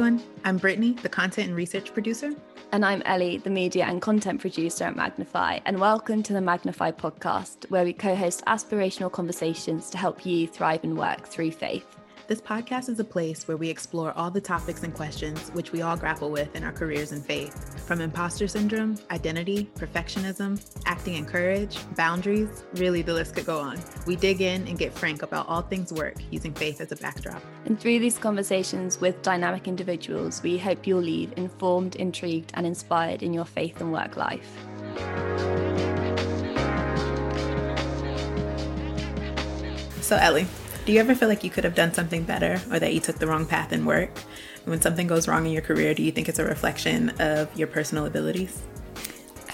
I'm Brittany, the content and research producer. And I'm Ellie, the media and content producer at Magnify. And welcome to the Magnify podcast, where we co host aspirational conversations to help you thrive and work through faith. This podcast is a place where we explore all the topics and questions which we all grapple with in our careers and faith. From imposter syndrome, identity, perfectionism, acting and courage, boundaries, really the list could go on. We dig in and get frank about all things work using faith as a backdrop. And through these conversations with dynamic individuals, we hope you'll leave informed, intrigued, and inspired in your faith and work life. So, Ellie, do you ever feel like you could have done something better or that you took the wrong path in work? when something goes wrong in your career, do you think it's a reflection of your personal abilities?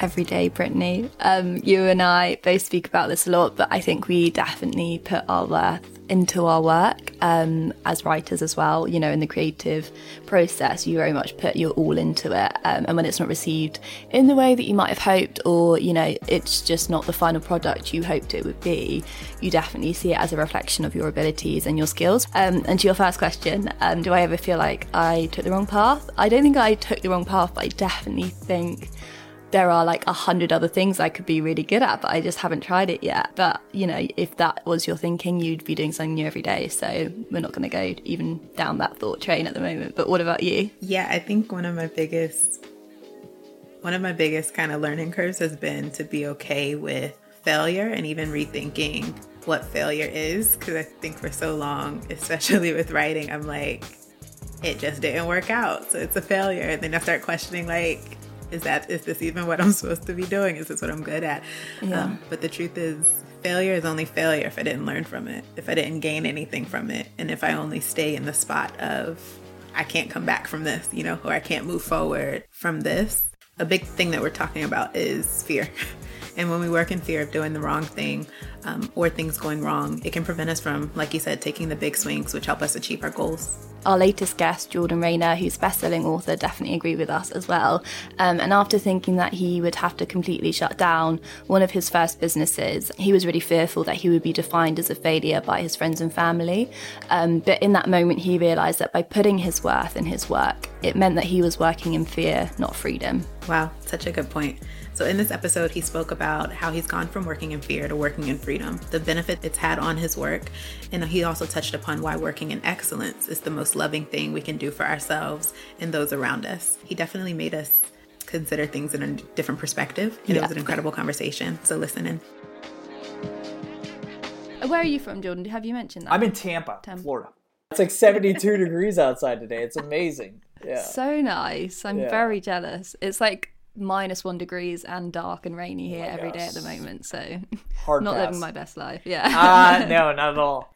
Every day, Brittany. Um, you and I both speak about this a lot, but I think we definitely put our worth into our work um, as writers as well. You know, in the creative process, you very much put your all into it. Um, and when it's not received in the way that you might have hoped, or, you know, it's just not the final product you hoped it would be, you definitely see it as a reflection of your abilities and your skills. Um, and to your first question, um, do I ever feel like I took the wrong path? I don't think I took the wrong path, but I definitely think there are like a hundred other things I could be really good at, but I just haven't tried it yet. But you know, if that was your thinking, you'd be doing something new every day. So we're not going to go even down that thought train at the moment. But what about you? Yeah, I think one of my biggest, one of my biggest kind of learning curves has been to be okay with failure and even rethinking what failure is. Because I think for so long, especially with writing, I'm like, it just didn't work out, so it's a failure. And then I start questioning like is that is this even what I'm supposed to be doing? Is this what I'm good at? Yeah. Um, but the truth is, failure is only failure if I didn't learn from it, if I didn't gain anything from it, and if I only stay in the spot of I can't come back from this, you know, or I can't move forward from this. A big thing that we're talking about is fear. And when we work in fear of doing the wrong thing um, or things going wrong, it can prevent us from, like you said, taking the big swings, which help us achieve our goals our latest guest, Jordan Raynor, who's best-selling author, definitely agreed with us as well. Um, and after thinking that he would have to completely shut down one of his first businesses, he was really fearful that he would be defined as a failure by his friends and family. Um, but in that moment, he realised that by putting his worth in his work, it meant that he was working in fear, not freedom. Wow, such a good point. So, in this episode, he spoke about how he's gone from working in fear to working in freedom, the benefit it's had on his work, and he also touched upon why working in excellence is the most loving thing we can do for ourselves and those around us. He definitely made us consider things in a different perspective, and yeah. it was an incredible conversation. So, listen in. Where are you from, Jordan? Have you mentioned that? I'm in Tampa, Tampa. Florida. It's like 72 degrees outside today. It's amazing. Yeah. So nice. I'm yeah. very jealous. It's like minus one degrees and dark and rainy here oh every gosh. day at the moment. So Hard not pass. living my best life. Yeah. uh, no, not at all.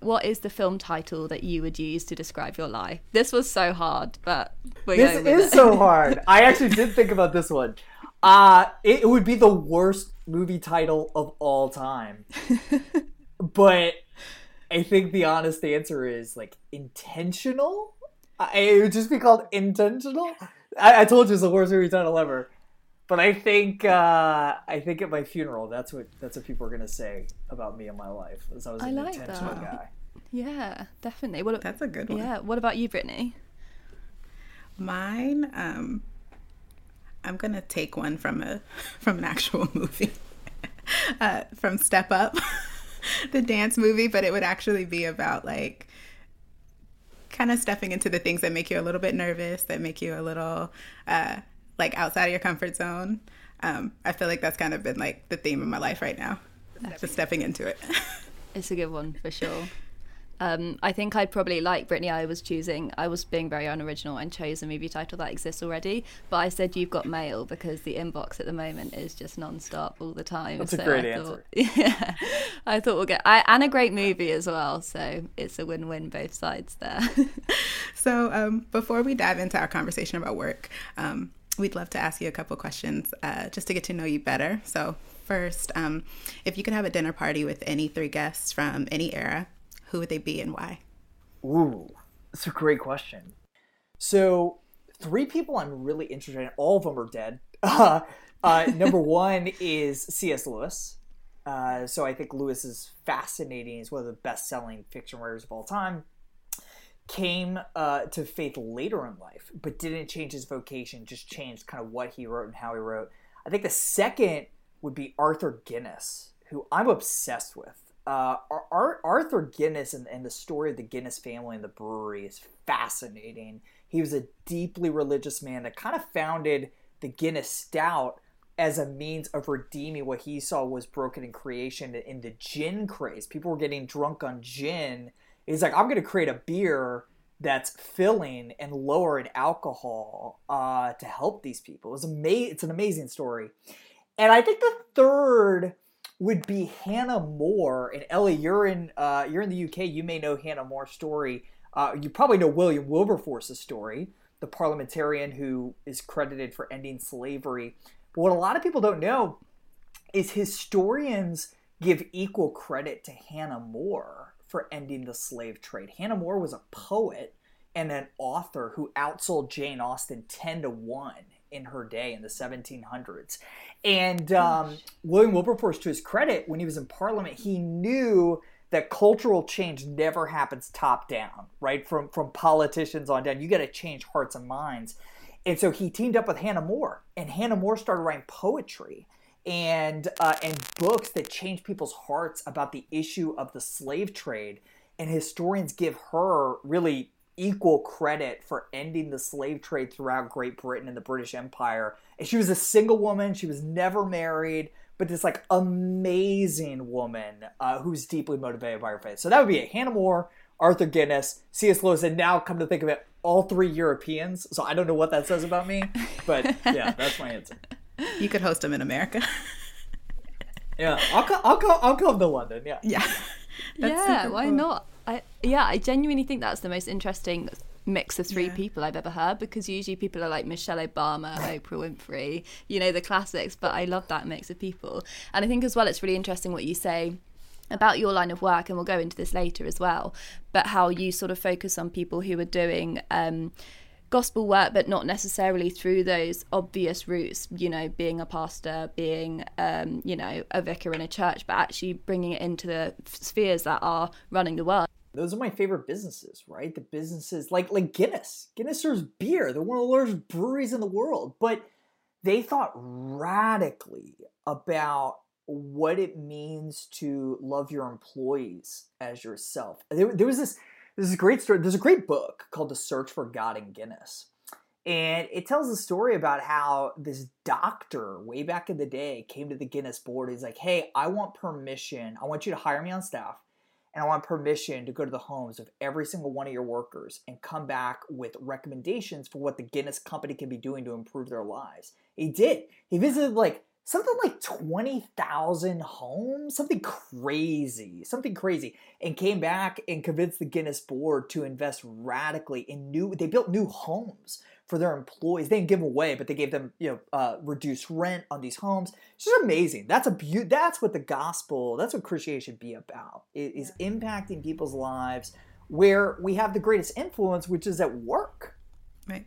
What is the film title that you would use to describe your life? This was so hard, but this is so hard. I actually did think about this one. Uh it, it would be the worst movie title of all time. but I think the honest answer is like intentional. it would just be called intentional. I, I told you it's the worst movie title ever. But I think uh, I think at my funeral, that's what that's what people are gonna say about me and my life. As I was an I like intentional that. guy. Yeah, definitely. What, that's a good one. Yeah. What about you, Brittany? Mine, um, I'm gonna take one from a from an actual movie, uh, from Step Up, the dance movie, but it would actually be about like kind of stepping into the things that make you a little bit nervous, that make you a little uh, like outside of your comfort zone. Um, I feel like that's kind of been like the theme of my life right now, just stepping into it. it's a good one for sure. Um, I think I'd probably like Brittany. I was choosing. I was being very unoriginal and chose a movie title that exists already. But I said you've got mail because the inbox at the moment is just non-stop all the time. That's so a great I answer. Thought, yeah, I thought we'll get I, and a great movie as well. So it's a win-win both sides there. so um, before we dive into our conversation about work, um, we'd love to ask you a couple questions uh, just to get to know you better. So first, um, if you could have a dinner party with any three guests from any era who would they be and why? Ooh, that's a great question. So, three people I'm really interested in, all of them are dead. Uh, uh, number one is C.S. Lewis. Uh, so, I think Lewis is fascinating. He's one of the best selling fiction writers of all time. came uh, to faith later in life, but didn't change his vocation, just changed kind of what he wrote and how he wrote. I think the second would be Arthur Guinness, who I'm obsessed with. Uh, Arthur Guinness and, and the story of the Guinness family and the brewery is fascinating. He was a deeply religious man that kind of founded the Guinness Stout as a means of redeeming what he saw was broken in creation in the gin craze. People were getting drunk on gin. He's like, I'm going to create a beer that's filling and lower in alcohol uh, to help these people. It's ama- It's an amazing story. And I think the third would be Hannah More. And Ellie, you're in uh, you're in the UK. You may know Hannah More's story. Uh, you probably know William Wilberforce's story, the parliamentarian who is credited for ending slavery. But what a lot of people don't know is historians give equal credit to Hannah More for ending the slave trade. Hannah More was a poet and an author who outsold Jane Austen 10 to 1 in her day in the 1700s. And um, William Wilberforce, to his credit, when he was in Parliament, he knew that cultural change never happens top down, right? From from politicians on down, you got to change hearts and minds. And so he teamed up with Hannah More, and Hannah More started writing poetry and uh, and books that changed people's hearts about the issue of the slave trade. And historians give her really equal credit for ending the slave trade throughout Great Britain and the British Empire. And she was a single woman; she was never married, but this like amazing woman uh, who's deeply motivated by her faith. So that would be it. Hannah More, Arthur Guinness, C.S. Lewis, and now come to think of it, all three Europeans. So I don't know what that says about me, but yeah, that's my answer. You could host them in America. yeah, I'll come. I'll come. I'll come to London. Yeah. Yeah. yeah. Why cool. not? I yeah. I genuinely think that's the most interesting mix of three yeah. people I've ever heard because usually people are like Michelle Obama, Oprah Winfrey, you know, the classics. But I love that mix of people. And I think as well, it's really interesting what you say about your line of work, and we'll go into this later as well, but how you sort of focus on people who are doing. Um, gospel work, but not necessarily through those obvious routes, you know, being a pastor, being, um, you know, a vicar in a church, but actually bringing it into the spheres that are running the world. Those are my favorite businesses, right? The businesses like like Guinness. Guinness serves beer. They're one of the largest breweries in the world, but they thought radically about what it means to love your employees as yourself. There, there was this this is great story. There's a great book called The Search for God in Guinness. And it tells a story about how this doctor way back in the day came to the Guinness board. He's like, hey, I want permission. I want you to hire me on staff. And I want permission to go to the homes of every single one of your workers and come back with recommendations for what the Guinness company can be doing to improve their lives. He did. He visited like something like 20,000 homes, something crazy, something crazy, and came back and convinced the Guinness board to invest radically in new, they built new homes for their employees. They didn't give them away, but they gave them, you know, uh, reduced rent on these homes. It's just amazing. That's a be- that's what the gospel, that's what Christianity should be about, it is impacting people's lives where we have the greatest influence, which is at work. Right.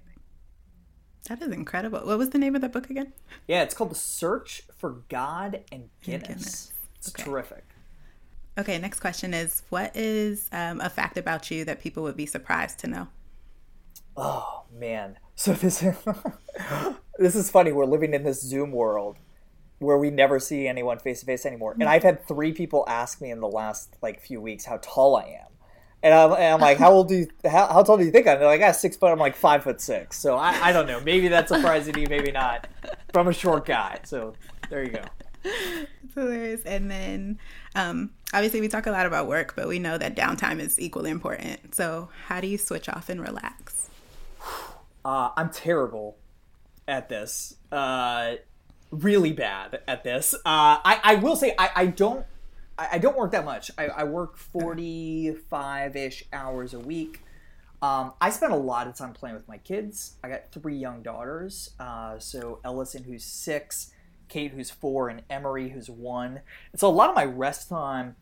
That is incredible. What was the name of that book again? Yeah, it's called The Search for God and Guinness. Guinness. It's okay. terrific. Okay, next question is What is um, a fact about you that people would be surprised to know? Oh, man. So this, this is funny. We're living in this Zoom world where we never see anyone face to face anymore. And I've had three people ask me in the last like few weeks how tall I am. And I'm, and I'm, like, how old do you, how, how tall do you think I'm? They're like, ah, six foot. I'm like five foot six. So I, I don't know. Maybe that's surprising to you, maybe not. But I'm a short guy. So there you go. It's hilarious. And then um, obviously we talk a lot about work, but we know that downtime is equally important. So how do you switch off and relax? Uh, I'm terrible at this. Uh, really bad at this. Uh, I, I will say I, I don't I, I don't work that much. I, I work 45 ish hours a week. Um, I spend a lot of time playing with my kids. I got three young daughters. Uh, so Ellison, who's six, Kate, who's four, and Emery, who's one. And so a lot of my rest time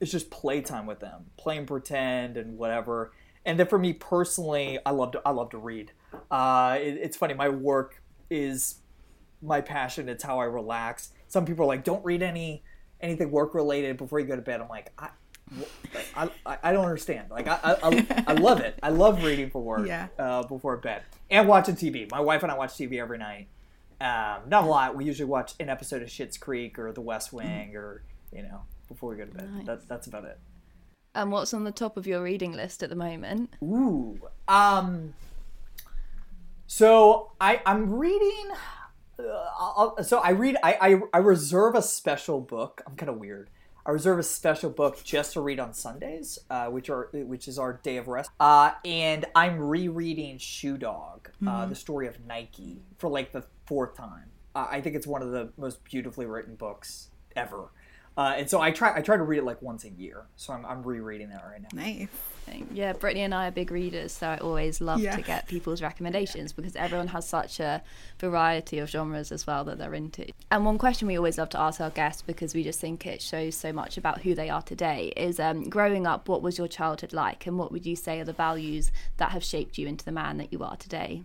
is just playtime with them, playing pretend and whatever. And then for me personally, I love to I love to read. Uh, it, it's funny. My work is my passion. It's how I relax. Some people are like, "Don't read any anything work related before you go to bed. I'm like, I, I, I, I don't understand. Like I, I, I love it. I love reading for work. Yeah. Uh, before bed and watching TV. My wife and I watch TV every night. Um, not a lot. We usually watch an episode of Schitt's Creek or The West Wing or you know before we go to bed. Nice. That, that's about it. And what's on the top of your reading list at the moment? Ooh. Um. So I I'm reading. Uh, so I read. I, I I reserve a special book. I'm kind of weird. I reserve a special book just to read on Sundays, uh, which are which is our day of rest. Uh, and I'm rereading Shoe Dog, uh, the story of Nike, for like the fourth time. Uh, I think it's one of the most beautifully written books ever. Uh, and so I try I try to read it like once a year. So I'm, I'm rereading that right now. Nice. Yeah, Brittany and I are big readers, so I always love Yeah. to get people's recommendations because everyone has such a variety of genres as well that they're into. And one question we always love to ask our guests because we just think it shows so much about who they are today is um, growing up, what was your childhood like, and what would you say are the values that have shaped you into the man that you are today?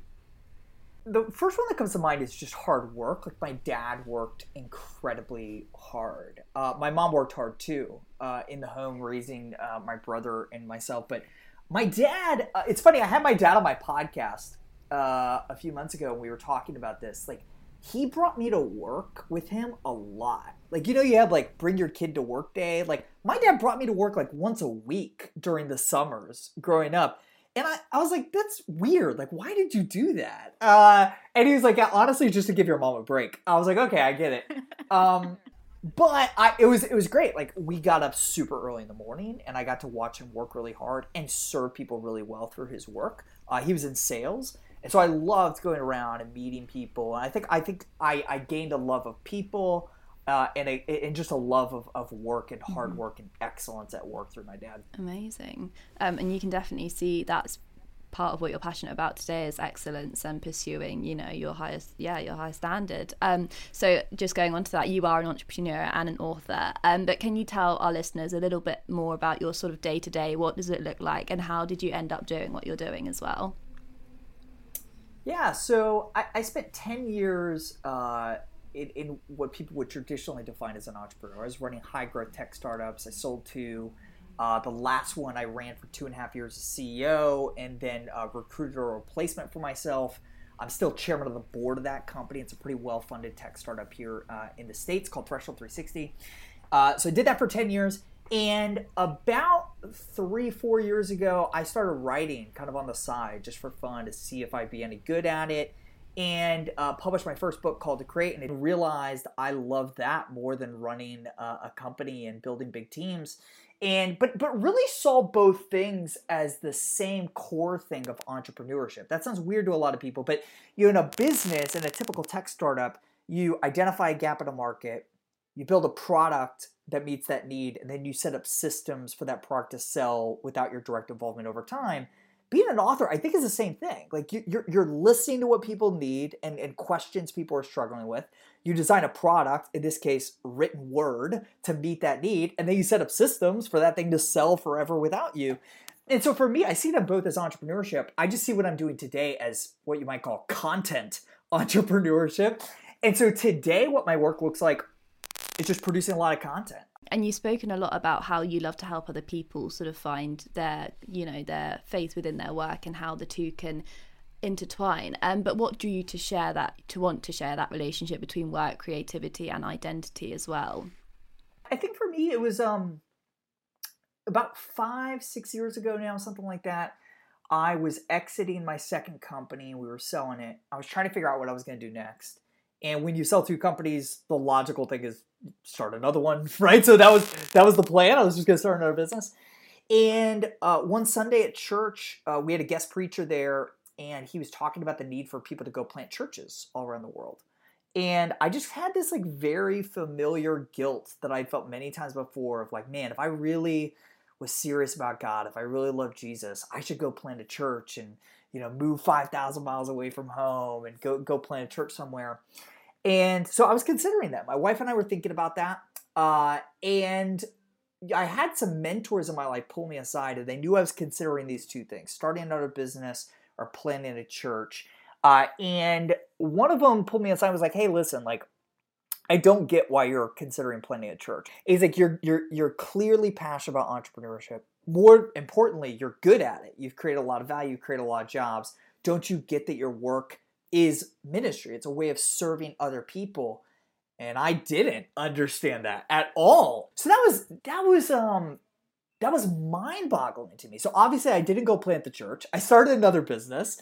The first one that comes to mind is just hard work. Like my dad worked incredibly hard. Uh, my mom worked hard too uh, in the home, raising uh, my brother and myself. But my dad, uh, it's funny. I had my dad on my podcast uh, a few months ago, and we were talking about this. Like he brought me to work with him a lot. Like you know, you have like bring your kid to work day. Like my dad brought me to work like once a week during the summers growing up. And I, I was like, that's weird. Like, why did you do that? Uh, and he was like, yeah, honestly, just to give your mom a break. I was like, okay, I get it. Um, but I, it was it was great. Like, we got up super early in the morning, and I got to watch him work really hard and serve people really well through his work. Uh, he was in sales, and so I loved going around and meeting people. And I think I think I, I gained a love of people. Uh, and a, and just a love of, of work and hard work and excellence at work through my dad. Amazing. Um, and you can definitely see that's part of what you're passionate about today is excellence and pursuing, you know, your highest, yeah, your highest standard. Um, so just going on to that, you are an entrepreneur and an author. Um, but can you tell our listeners a little bit more about your sort of day to day? What does it look like, and how did you end up doing what you're doing as well? Yeah, so I, I spent 10 years uh, in, in what people would traditionally define as an entrepreneur. I was running high growth tech startups. I sold to uh, the last one I ran for two and a half years as CEO and then uh, recruited a replacement for myself. I'm still chairman of the board of that company. It's a pretty well funded tech startup here uh, in the States called Threshold 360. Uh, so I did that for 10 years. And about three, four years ago, I started writing kind of on the side just for fun to see if I'd be any good at it. And uh, published my first book called To Create, and I realized I loved that more than running uh, a company and building big teams. And but but really saw both things as the same core thing of entrepreneurship. That sounds weird to a lot of people, but you know, in a business, in a typical tech startup, you identify a gap in a market, you build a product that meets that need, and then you set up systems for that product to sell without your direct involvement over time. Being an author, I think, is the same thing. Like you- you're, you're listening to what people need and, and questions people are struggling with. You design a product, in this case, written word, to meet that need, and then you set up systems for that thing to sell forever without you. And so for me, I see them both as entrepreneurship. I just see what I'm doing today as what you might call content entrepreneurship. And so today, what my work looks like is just producing a lot of content. And you've spoken a lot about how you love to help other people sort of find their, you know, their faith within their work and how the two can intertwine. Um, but what drew you to share that, to want to share that relationship between work, creativity, and identity as well? I think for me, it was um about five, six years ago now, something like that. I was exiting my second company. We were selling it. I was trying to figure out what I was going to do next. And when you sell two companies, the logical thing is start another one, right? So that was that was the plan. I was just going to start another business. And uh, one Sunday at church, uh, we had a guest preacher there, and he was talking about the need for people to go plant churches all around the world. And I just had this like very familiar guilt that I'd felt many times before of like, man, if I really was serious about God, if I really loved Jesus, I should go plant a church and you know move five thousand miles away from home and go go plant a church somewhere. And so I was considering that. My wife and I were thinking about that, uh, and I had some mentors in my life pull me aside, and they knew I was considering these two things: starting another business or planning a church. Uh, and one of them pulled me aside and was like, "Hey, listen, like." I don't get why you're considering planning a church. It's like you're you're you're clearly passionate about entrepreneurship. More importantly, you're good at it. You've created a lot of value, created a lot of jobs. Don't you get that your work is ministry? It's a way of serving other people. And I didn't understand that at all. So that was that was um that was mind-boggling to me. So obviously I didn't go plant the church. I started another business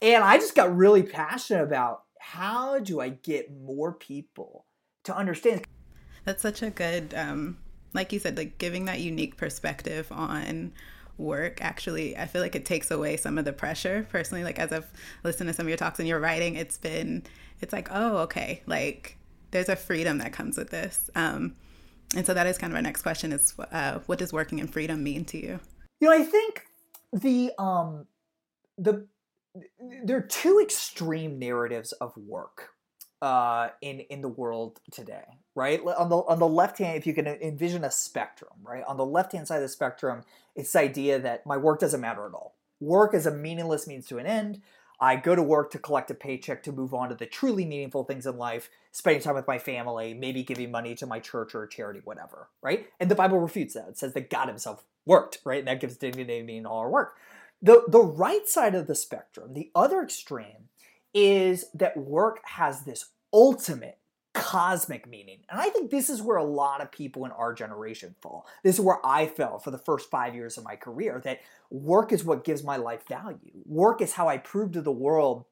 and I just got really passionate about how do I get more people to understand. That's such a good, um, like you said, like giving that unique perspective on work actually i feel like it takes away some of the pressure personally like as i've listened to some of your talks and your writing it's been it's like oh okay like there's a freedom that comes with this um, and so that is kind of our next question is uh, what does working in freedom mean to you you know i think the um the there are two extreme narratives of work uh, in in the world today, right? On the on the left hand, if you can envision a spectrum, right? On the left hand side of the spectrum, it's the idea that my work doesn't matter at all. Work is a meaningless means to an end. I go to work to collect a paycheck to move on to the truly meaningful things in life, spending time with my family, maybe giving money to my church or charity, whatever, right? And the Bible refutes that. It says that God Himself worked, right? And that gives dignity and meaning to all our work. The, the right side of the spectrum, the other extreme, is that work has this ultimate cosmic meaning. And I think this is where a lot of people in our generation fall. This is where I fell for the first five years of my career that work is what gives my life value. Work is how I prove to the world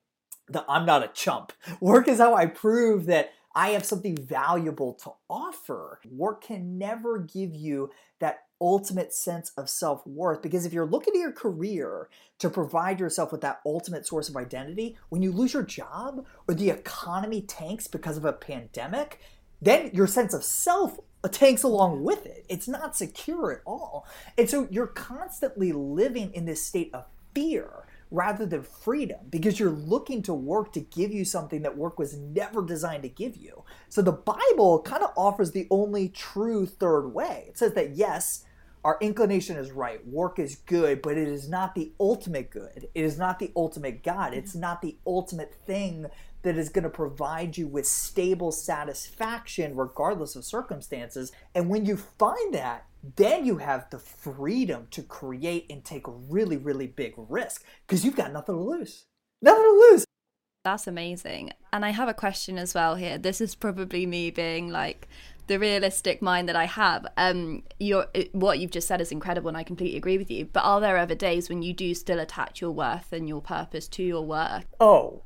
that I'm not a chump. Work is how I prove that I have something valuable to offer. Work can never give you that ultimate sense of self worth. Because if you're looking at your career to provide yourself with that ultimate source of identity, when you lose your job or the economy tanks because of a pandemic, then your sense of self tanks along with it. It's not secure at all. And so you're constantly living in this state of fear rather than freedom because you're looking to work to give you something that work was never designed to give you. So the Bible kind of offers the only true third way. It says that yes, our inclination is right. Work is good, but it is not the ultimate good. It is not the ultimate God. Mm-hmm. It's not the ultimate thing that is going to provide you with stable satisfaction regardless of circumstances. And when you find that, then you have the freedom to create and take a really, really big risk because you've got nothing to lose. Nothing to lose. That's amazing. And I have a question as well here. This is probably me being like the realistic mind that I have. Um, your what you've just said is incredible, and I completely agree with you. But are there ever days when you do still attach your worth and your purpose to your work? Oh,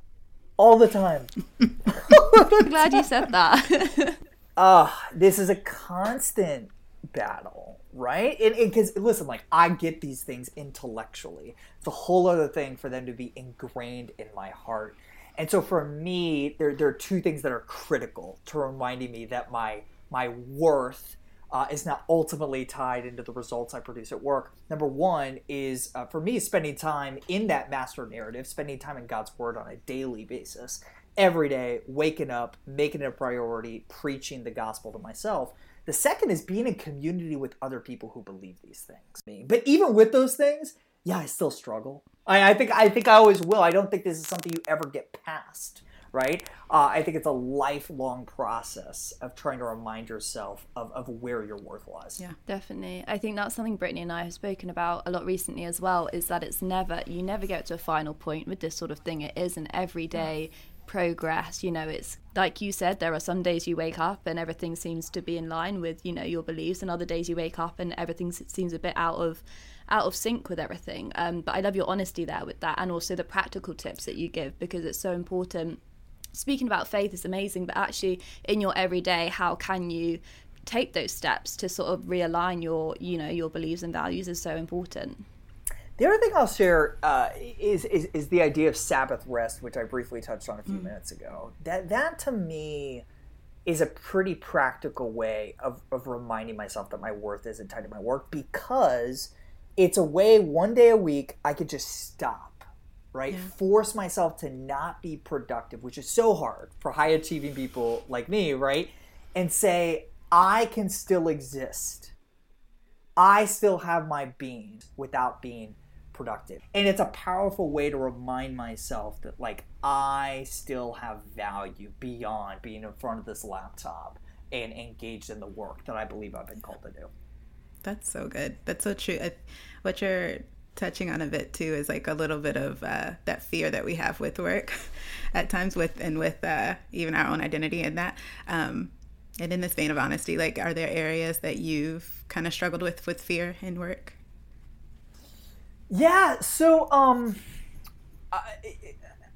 all the time. I'm glad you said that. Ah, uh, this is a constant battle, right? And because listen, like I get these things intellectually. It's a whole other thing for them to be ingrained in my heart. And so for me, there, there are two things that are critical to reminding me that my my worth uh, is not ultimately tied into the results I produce at work. Number one is uh, for me spending time in that master narrative, spending time in God's Word on a daily basis, every day, waking up, making it a priority, preaching the gospel to myself. The second is being in community with other people who believe these things. But even with those things, yeah, I still struggle. I, I think I think I always will. I don't think this is something you ever get past right? Uh, I think it's a lifelong process of trying to remind yourself of, of where your worth lies. Yeah, definitely. I think that's something Brittany and I have spoken about a lot recently as well. Is that it's never you never get to a final point with this sort of thing. It is an everyday. progress you know it's like you said there are some days you wake up and everything seems to be in line with you know your beliefs and other days you wake up and everything seems a bit out of out of sync with everything um, but i love your honesty there with that and also the practical tips that you give because it's so important speaking about faith is amazing, but actually in your everyday, how can you take those steps to sort of realign your, you know, your beliefs and values is so important. The other thing I'll share uh, is, is, is the idea of Sabbath rest, which I briefly touched on a few mm. minutes ago. That that to me is a pretty practical way of, of reminding myself that my worth isn't tied to my work because it's a way one day a week I could just stop right? Yeah. Force myself to not be productive, which is so hard for high achieving people like me, right? And say, I can still exist. I still have my being without being productive. And it's a powerful way to remind myself that like I still have value beyond being in front of this laptop and engaged in the work that I believe I've been called to do. That's so good. That's so true. What you're touching on a bit too is like a little bit of uh, that fear that we have with work at times with and with uh, even our own identity in that um, and in this vein of honesty like are there areas that you've kind of struggled with with fear in work yeah so um i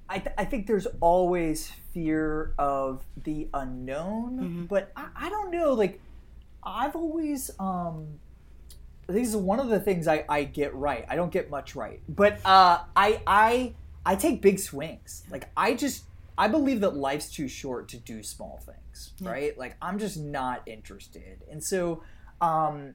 i, I think there's always fear of the unknown mm-hmm. but I, I don't know like i've always um this is one of the things I, I get right. I don't get much right, but uh, I I I take big swings. Like I just I believe that life's too short to do small things, yeah. right? Like I'm just not interested, and so um,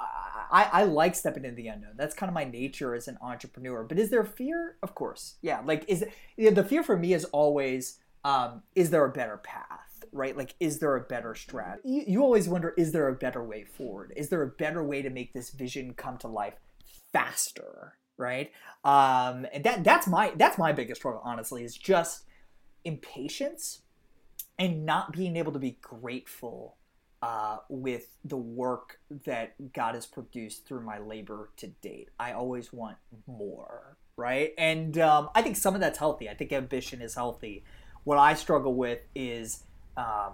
I, I like stepping into the unknown. That's kind of my nature as an entrepreneur. But is there fear? Of course, yeah. Like is the fear for me is always um, is there a better path? Right? Like, is there a better strategy? You, you always wonder, is there a better way forward? Is there a better way to make this vision come to life faster? Right. Um, and that that's my that's my biggest struggle, honestly, is just impatience and not being able to be grateful uh, with the work that God has produced through my labor to date. I always want more, right? And um, I think some of that's healthy. I think ambition is healthy. What I struggle with is um,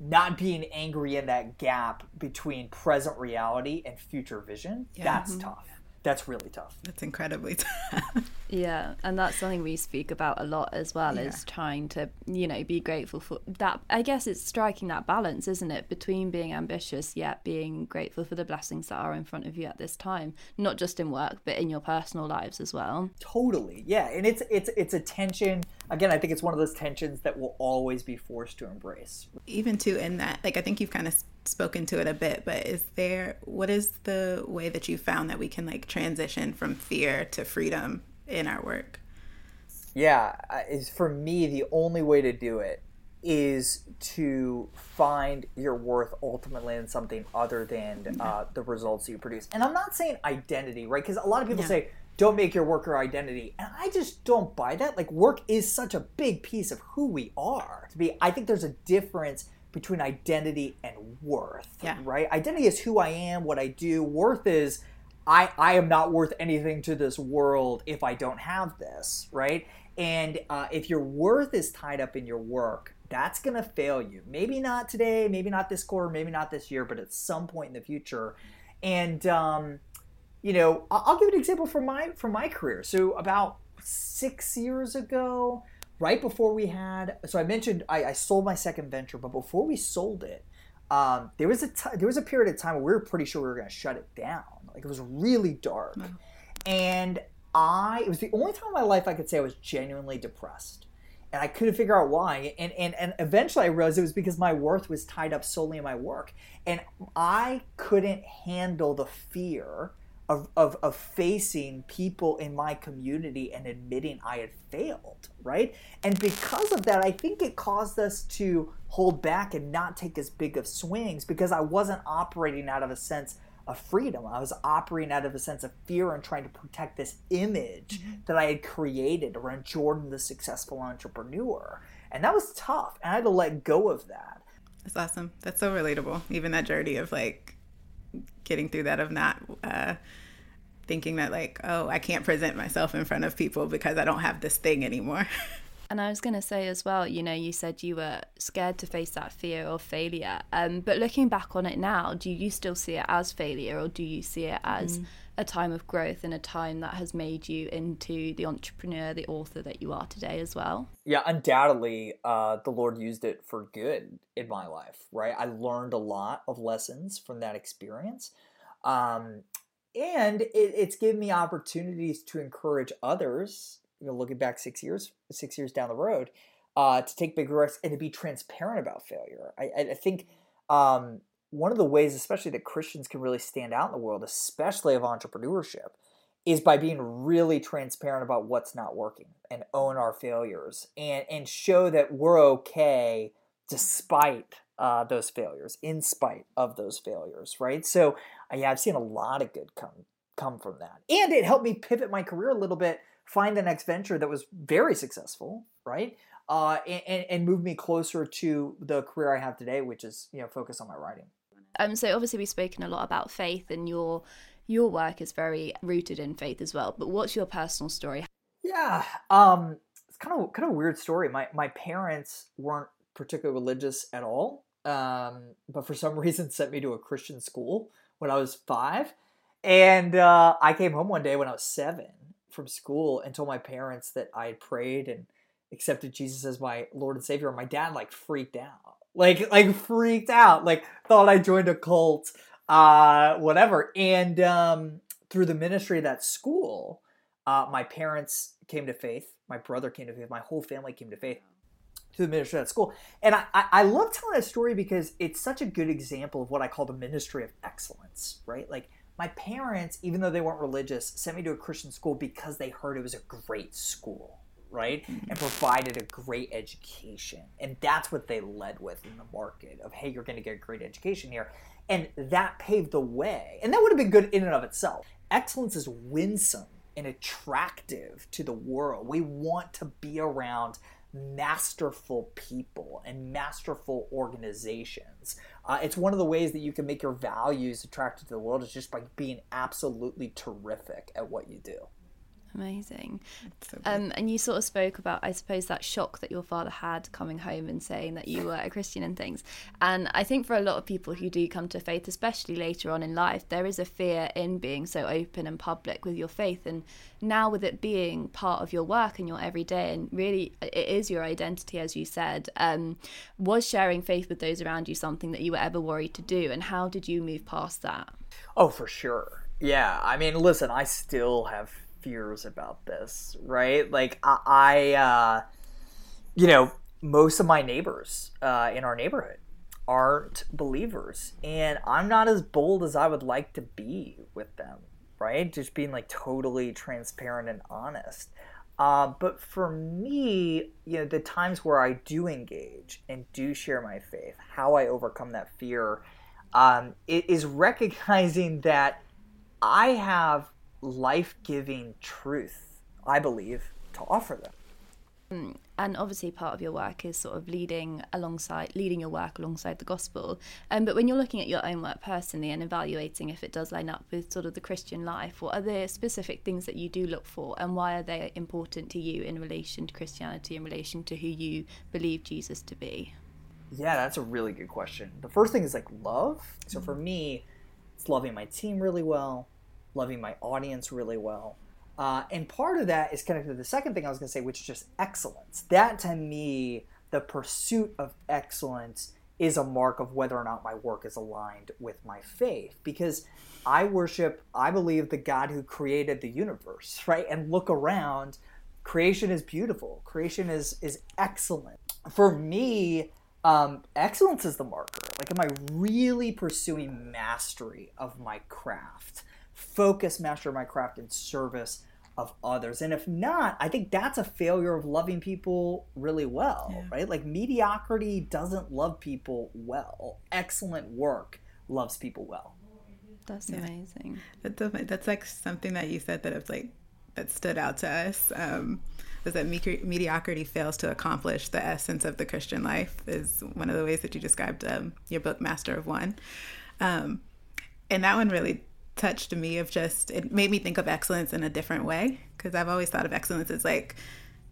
not being angry in that gap between present reality and future vision. Yeah. That's mm-hmm. tough that's really tough. That's incredibly tough. yeah, and that's something we speak about a lot as well yeah. is trying to, you know, be grateful for that. I guess it's striking that balance, isn't it, between being ambitious yet being grateful for the blessings that are in front of you at this time, not just in work but in your personal lives as well. Totally. Yeah, and it's it's it's a tension. Again, I think it's one of those tensions that we'll always be forced to embrace. Even too in that, like I think you've kind of spoken to it a bit, but is there what is the way that you found that we can like transition from fear to freedom in our work? Yeah, is for me the only way to do it is to find your worth ultimately in something other than uh, the results you produce. And I'm not saying identity, right? Because a lot of people yeah. say don't make your work your identity, and I just don't buy that. Like work is such a big piece of who we are. To be, I think there's a difference between identity and worth. Yeah. Right? Identity is who I am, what I do. Worth is I I am not worth anything to this world if I don't have this, right? And uh, if your worth is tied up in your work, that's gonna fail you. Maybe not today, maybe not this quarter, maybe not this year, but at some point in the future. And um, you know, I'll give an example from my from my career. So about six years ago, right before we had so i mentioned i, I sold my second venture but before we sold it um, there was a t- there was a period of time where we were pretty sure we were going to shut it down. Like it was really dark. Wow. and i it was the only time in my life i could say i was genuinely depressed. And i couldn't figure out why. And and, and eventually i realized it was because my worth was tied up solely in my work. And i couldn't handle the fear of, of, of facing people in my community and admitting I had failed, right? And because of that, I think it caused us to hold back and not take as big of swings because I wasn't operating out of a sense of freedom. I was operating out of a sense of fear and trying to protect this image mm-hmm. that I had created around Jordan, the successful entrepreneur. And that was tough. And I had to let go of that. That's awesome. That's so relatable. Even that journey of like getting through that of not uh, thinking that like oh i can't present myself in front of people because i don't have this thing anymore and i was going to say as well you know you said you were scared to face that fear of failure. Um, but looking back on it now do you still see it as failure or do you see it as mm. a time of growth and a time that has made you into the entrepreneur the author that you are today as well? Yeah undoubtedly uh, the lord used it for good in my life right? I learned a lot of lessons from that experience. Um, and it, it's given me opportunities to encourage others you know looking back six years six years down the road uh, to take bigger risks and to be transparent about failure i, I think um, one of the ways especially that christians can really stand out in the world especially of entrepreneurship is by being really transparent about what's not working and own our failures and and show that we're okay despite uh, those failures, in spite of those failures, right? So, yeah, I've seen a lot of good come come from that. And it helped me pivot my career a little bit, find the next venture that was very successful, right? Uh, and, and move me closer to the career I have today, which is, you know, focus on my writing. Um, so obviously we've spoken a lot about faith and your your work is very rooted in faith as well. But what's your personal story? Yeah, um, it's kind of kind of a weird story. My my parents weren't particularly religious at all, um, but for some reason sent me to a Christian school when I was five, and uh, I came home one day when I was seven from school and told my parents that I had prayed and accepted Jesus as my Lord and Savior. My dad like freaked out, like like freaked out, like thought I joined a cult, uh, whatever. And um, through the ministry of that school, uh, my parents came to faith. My brother came to faith. My whole family came to faith through the ministry of that school. And I, I, I love telling that story because it's such a good example of what I call the ministry of excellence, right? Like my parents, even though they weren't religious, sent me to a Christian school because they heard it was a great school, right? Mm-hmm. And provided a great education. And that's what they led with in the market of, hey, you're going to get a great education here. And that paved the way. And that would have been good in and of itself. Excellence is winsome and attractive to the world. We want to be around masterful people and masterful organizations. Uh, it's one of the ways that you can make your values attractive to the world is just by being absolutely terrific at what you do. Amazing. So um, and you sort of spoke about, I suppose, that shock that your father had coming home and saying that you were a Christian and things. And I think for a lot of people who do come to faith, especially later on in life, there is a fear in being so open and public with your faith. And now, with it being part of your work and your everyday, and really it is your identity, as you said, um, was sharing faith with those around you something that you were ever worried to do? And how did you move past that? Oh, for sure. Yeah. I mean, listen, I still have fears about this, right? Like I, I uh, you know, most of my neighbors uh, in our neighborhood aren't believers, and I'm not as bold as I would like to be with them, right? Just being like totally transparent and honest. Uh, but for me, you know, the times where I do engage and do share my faith, how I overcome that fear, um, is recognizing that I have life giving truth, I believe, to offer them. Mm, and obviously, part of your work is sort of leading alongside, leading your work alongside the gospel. Um, but when you're looking at your own work personally and evaluating if it does line up with sort of the Christian life, what are the specific things that you do look for, and why are they important to you in relation to Christianity, in relation to who you believe Jesus to be? Yeah, that's a really good question. The first thing is like love. So for mm. me, it's loving my team really well, loving my audience really well. Uh, and part of that is connected to the second thing I was going to say, which is just excellence. That to me, the pursuit of excellence is a mark of whether or not my work is aligned with my faith. Because I worship, I believe, the God who created the universe, right? And look around, creation is beautiful, creation is, is excellent. For me, um, excellence is the marker. Like, am I really pursuing mastery of my craft? Focus master my craft in service of others. And if not, I think that's a failure of loving people really well, yeah. right? Like mediocrity doesn't love people well. Excellent work loves people well. That's yeah. amazing. That's, that's like something that you said that it's like that stood out to us. Um, is that mediocrity fails to accomplish the essence of the Christian life is one of the ways that you described um, your book, Master of One. Um, and that one really touched me of just it made me think of excellence in a different way because I've always thought of excellence as like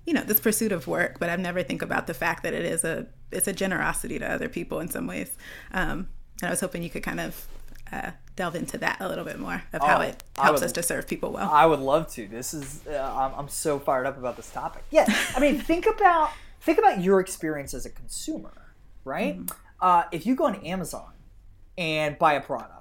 you know this pursuit of work but I've never think about the fact that it is a it's a generosity to other people in some ways um, and I was hoping you could kind of uh, delve into that a little bit more of how oh, it helps would, us to serve people well. I would love to. This is uh, I'm, I'm so fired up about this topic. Yeah, I mean think about think about your experience as a consumer, right? Mm-hmm. Uh, if you go on Amazon and buy a product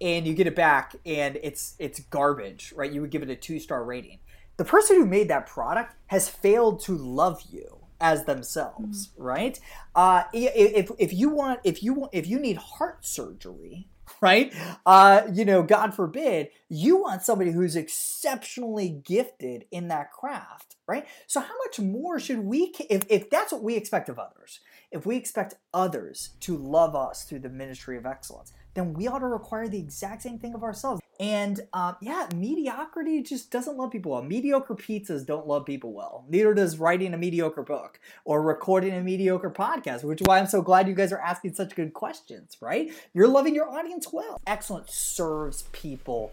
and you get it back and it's it's garbage, right? You would give it a two star rating. The person who made that product has failed to love you as themselves, mm-hmm. right? Uh, if if you want if you want if you need heart surgery, right? Uh, you know, God forbid, you want somebody who's exceptionally gifted in that craft, right? So how much more should we if if that's what we expect of others? If we expect others to love us through the ministry of excellence, then we ought to require the exact same thing of ourselves. And um, yeah, mediocrity just doesn't love people well. Mediocre pizzas don't love people well. Neither does writing a mediocre book or recording a mediocre podcast, which is why I'm so glad you guys are asking such good questions, right? You're loving your audience well. Excellence serves people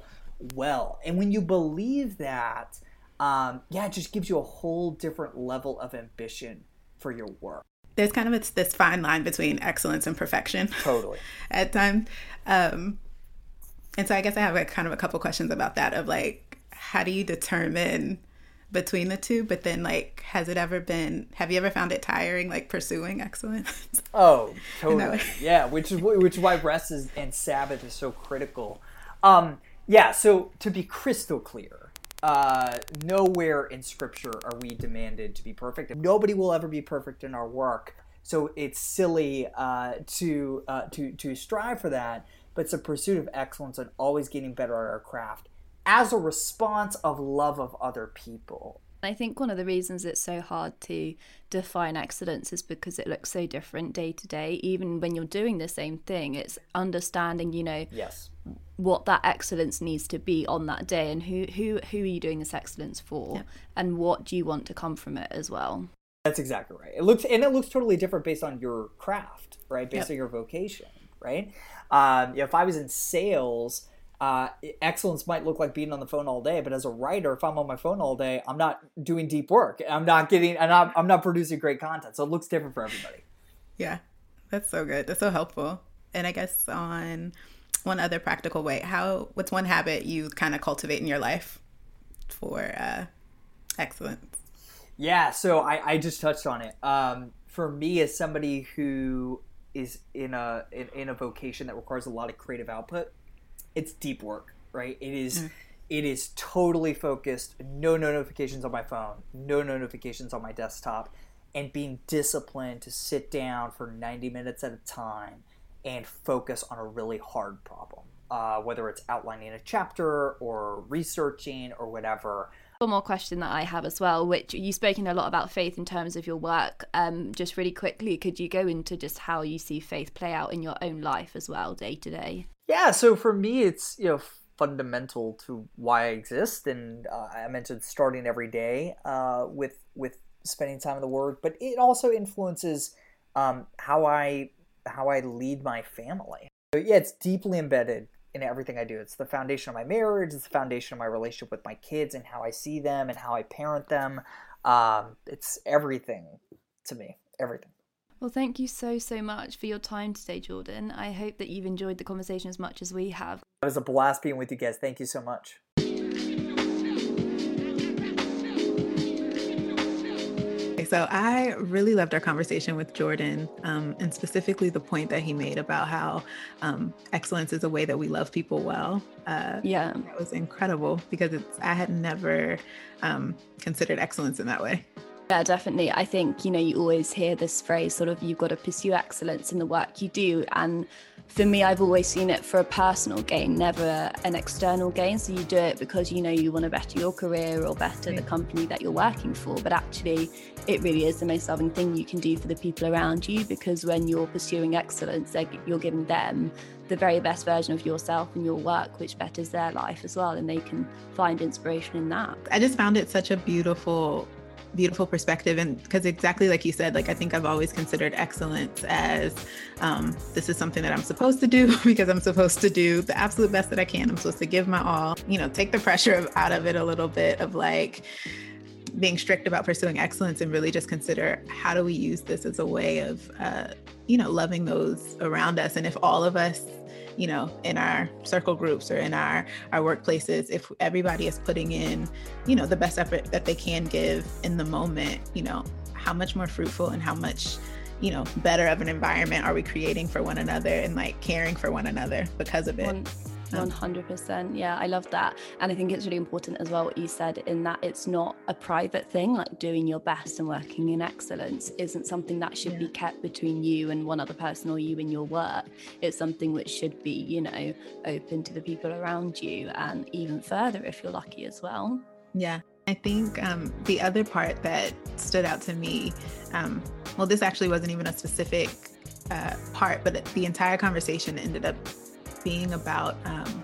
well. And when you believe that, um, yeah, it just gives you a whole different level of ambition for your work. There's kind of it's this fine line between excellence and perfection. Totally. at times. Um, and so I guess I have a kind of a couple questions about that of like, how do you determine between the two? But then like, has it ever been, have you ever found it tiring, like pursuing excellence? Oh, totally. yeah. Which is, which is why rest is, and Sabbath is so critical. Um, yeah. So to be crystal clear, uh, nowhere in scripture are we demanded to be perfect. Nobody will ever be perfect in our work. So it's silly uh, to, uh, to, to strive for that but it's a pursuit of excellence and always getting better at our craft as a response of love of other people. I think one of the reasons it's so hard to define excellence is because it looks so different day to day. Even when you're doing the same thing, it's understanding, you know, yes, what that excellence needs to be on that day, and who who who are you doing this excellence for, yeah. and what do you want to come from it as well. That's exactly right. It looks and it looks totally different based on your craft, right? Based yep. on your vocation, right? Um, you know, if I was in sales, uh, excellence might look like being on the phone all day, but as a writer, if I'm on my phone all day, I'm not doing deep work. I'm not getting, I'm not, I'm not producing great content. So it looks different for everybody. Yeah, that's so good. That's so helpful. And I guess on one other practical way, how, what's one habit you kind of cultivate in your life for uh, excellence? Yeah, so I, I just touched on it. Um, for me, as somebody who is in a in, in, a vocation that requires a lot of creative output, it's deep work, right? It is mm. it is totally focused, no notifications on my phone, no notifications on my desktop, and being disciplined to sit down for 90 minutes at a time and focus on a really hard problem. Uh, whether it's outlining a chapter or researching or whatever one more question that I have as well, which you've spoken a lot about faith in terms of your work. Um, just really quickly, could you go into just how you see faith play out in your own life as well, day to day? Yeah, so for me, it's you know fundamental to why I exist, and uh, I mentioned starting every day uh, with with spending time in the Word, but it also influences um, how I how I lead my family. So yeah, it's deeply embedded in everything I do. It's the foundation of my marriage. It's the foundation of my relationship with my kids and how I see them and how I parent them. Um, it's everything to me. Everything. Well, thank you so, so much for your time today, Jordan. I hope that you've enjoyed the conversation as much as we have. It was a blast being with you guys. Thank you so much. So I really loved our conversation with Jordan, um, and specifically the point that he made about how um, excellence is a way that we love people well. Uh, yeah, that was incredible because it's I had never um, considered excellence in that way. Yeah, definitely. I think, you know, you always hear this phrase sort of you've got to pursue excellence in the work you do. And for me, I've always seen it for a personal gain, never an external gain. So you do it because you know you want to better your career or better the company that you're working for. But actually, it really is the most loving thing you can do for the people around you because when you're pursuing excellence, you're giving them the very best version of yourself and your work, which betters their life as well. And they can find inspiration in that. I just found it such a beautiful beautiful perspective. And because exactly like you said like i think i've always considered excellence as um, this is something that i'm supposed to do because i'm supposed to do the absolute best that i can. I'm supposed to give my all you know take the pressure out of it a little bit of like being strict about pursuing excellence and really just consider how do we use this as a way of uh, you know loving those around us. And if all of us you know in our circle groups or in our our workplaces if everybody is putting in you know the best effort that they can give in the moment you know how much more fruitful and how much you know better of an environment are we creating for one another and like caring for one another because of it 100% yeah i love that. And i think it's really important as well what you said in that it's not a private thing like doing your best and working in excellence isn't something that should yeah. be kept between you and one other person or you and your work. It's something which should be you know open to the people around you and even further if you're lucky as well. Yeah I think um, the other part that stood out to me, um, well, this actually wasn't even a specific uh, part, but the entire conversation ended up being about um,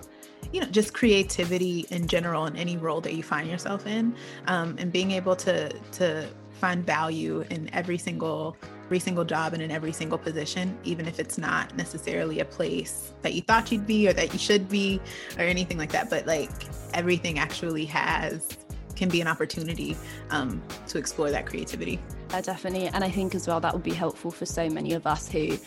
you know just creativity in general in any role that you find yourself in um, and being able to to find value in every single every single job and in every single position even if it's not necessarily a place that you thought you'd be or that you should be or anything like that but like everything actually has can be an opportunity um, to explore that creativity definitely. And I think as well that would be helpful for so many of us who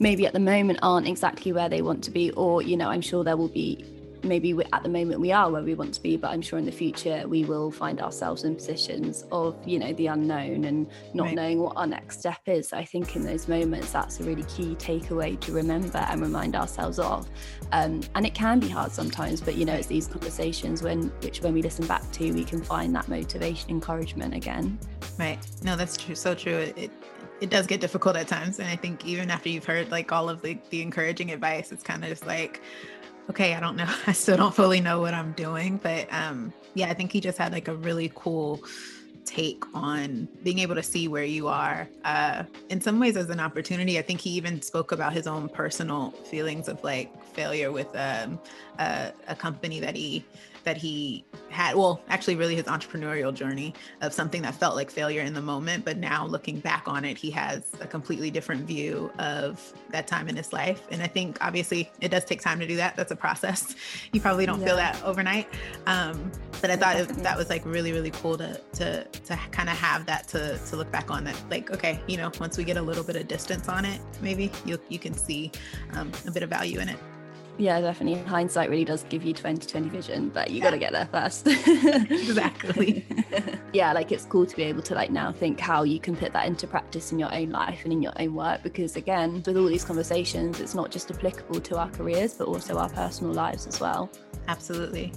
maybe at the moment aren't exactly where they want to be, or, you know, I'm sure there will be maybe at the moment we are where we want to be but i'm sure in the future we will find ourselves in positions of you know the unknown and not right. knowing what our next step is. I think in those moments that's a really key takeaway to remember and remind ourselves of. Um, and it can be hard sometimes but you know it's these conversations when which when we listen back to we can find that motivation encouragement again. Right. No that's true so true. It, it it does get difficult at times and i think even after you've heard like all of the, the encouraging advice it's kind of just like okay, I don't know. I still don't fully know what I'm doing, but um, yeah, I think he just had like a really cool take on being able to see where you are uh, in some ways as an opportunity. I think he even spoke about his own personal feelings of like failure with um, a, a company that he that he had well actually really his entrepreneurial journey of something that felt like failure in the moment but now looking back on it he has a completely different view of that time in his life. And i think obviously it does take time to do that. That's a process. You probably don't yeah. feel that overnight. Um, but i thought it, that was like really really cool to to to kind of have that to to look back on that like okay you know once we get a little bit of distance on it maybe you you can see um, a bit of value in it yeah, definitely. Hindsight really does give you 2020 vision, but you got to get there first. exactly. yeah, like it's cool to be able to like now think how you can put that into practice in your own life and in your own work because again, with all these conversations, it's not just applicable to our careers, but also our personal lives as well. Absolutely.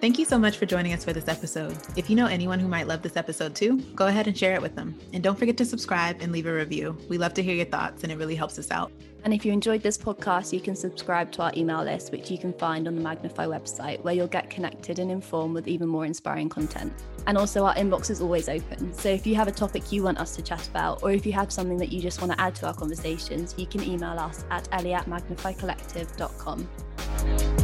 Thank you so much for joining us for this episode. If you know anyone who might love this episode too, go ahead and share it with them. And don't forget to subscribe and leave a review. We love to hear your thoughts and it really helps us out. And if you enjoyed this podcast, you can subscribe to our email list, which you can find on the Magnify website, where you'll get connected and informed with even more inspiring content. And also, our inbox is always open. So if you have a topic you want us to chat about, or if you have something that you just want to add to our conversations, you can email us at ellie at magnifycollective.com.